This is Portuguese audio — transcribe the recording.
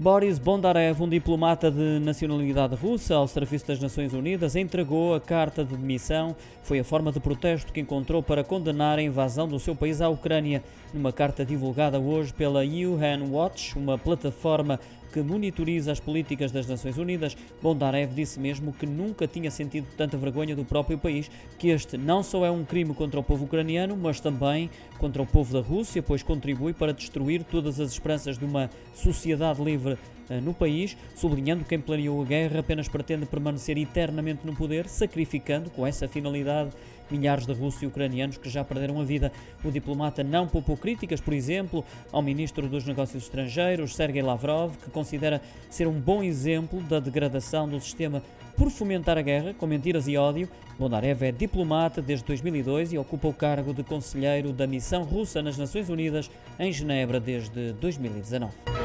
Boris Bondarev, um diplomata de nacionalidade russa ao serviço das Nações Unidas, entregou a carta de demissão. Foi a forma de protesto que encontrou para condenar a invasão do seu país à Ucrânia. Numa carta divulgada hoje pela UN Watch, uma plataforma que monitoriza as políticas das Nações Unidas, Bondarev disse mesmo que nunca tinha sentido tanta vergonha do próprio país, que este não só é um crime contra o povo ucraniano, mas também contra o povo da Rússia, pois contribui para destruir todas as esperanças de uma sociedade livre eh, no país, sublinhando que quem planeou a guerra apenas pretende permanecer eternamente no poder, sacrificando com essa finalidade milhares de russos e ucranianos que já perderam a vida. O diplomata não poupou críticas, por exemplo, ao ministro dos Negócios Estrangeiros, Sergei Lavrov, que considera ser um bom exemplo da degradação do sistema por fomentar a guerra com mentiras e ódio. Bondarev é diplomata desde 2002 e ocupa o cargo de conselheiro da missão russa nas Nações Unidas em Genebra desde 2019.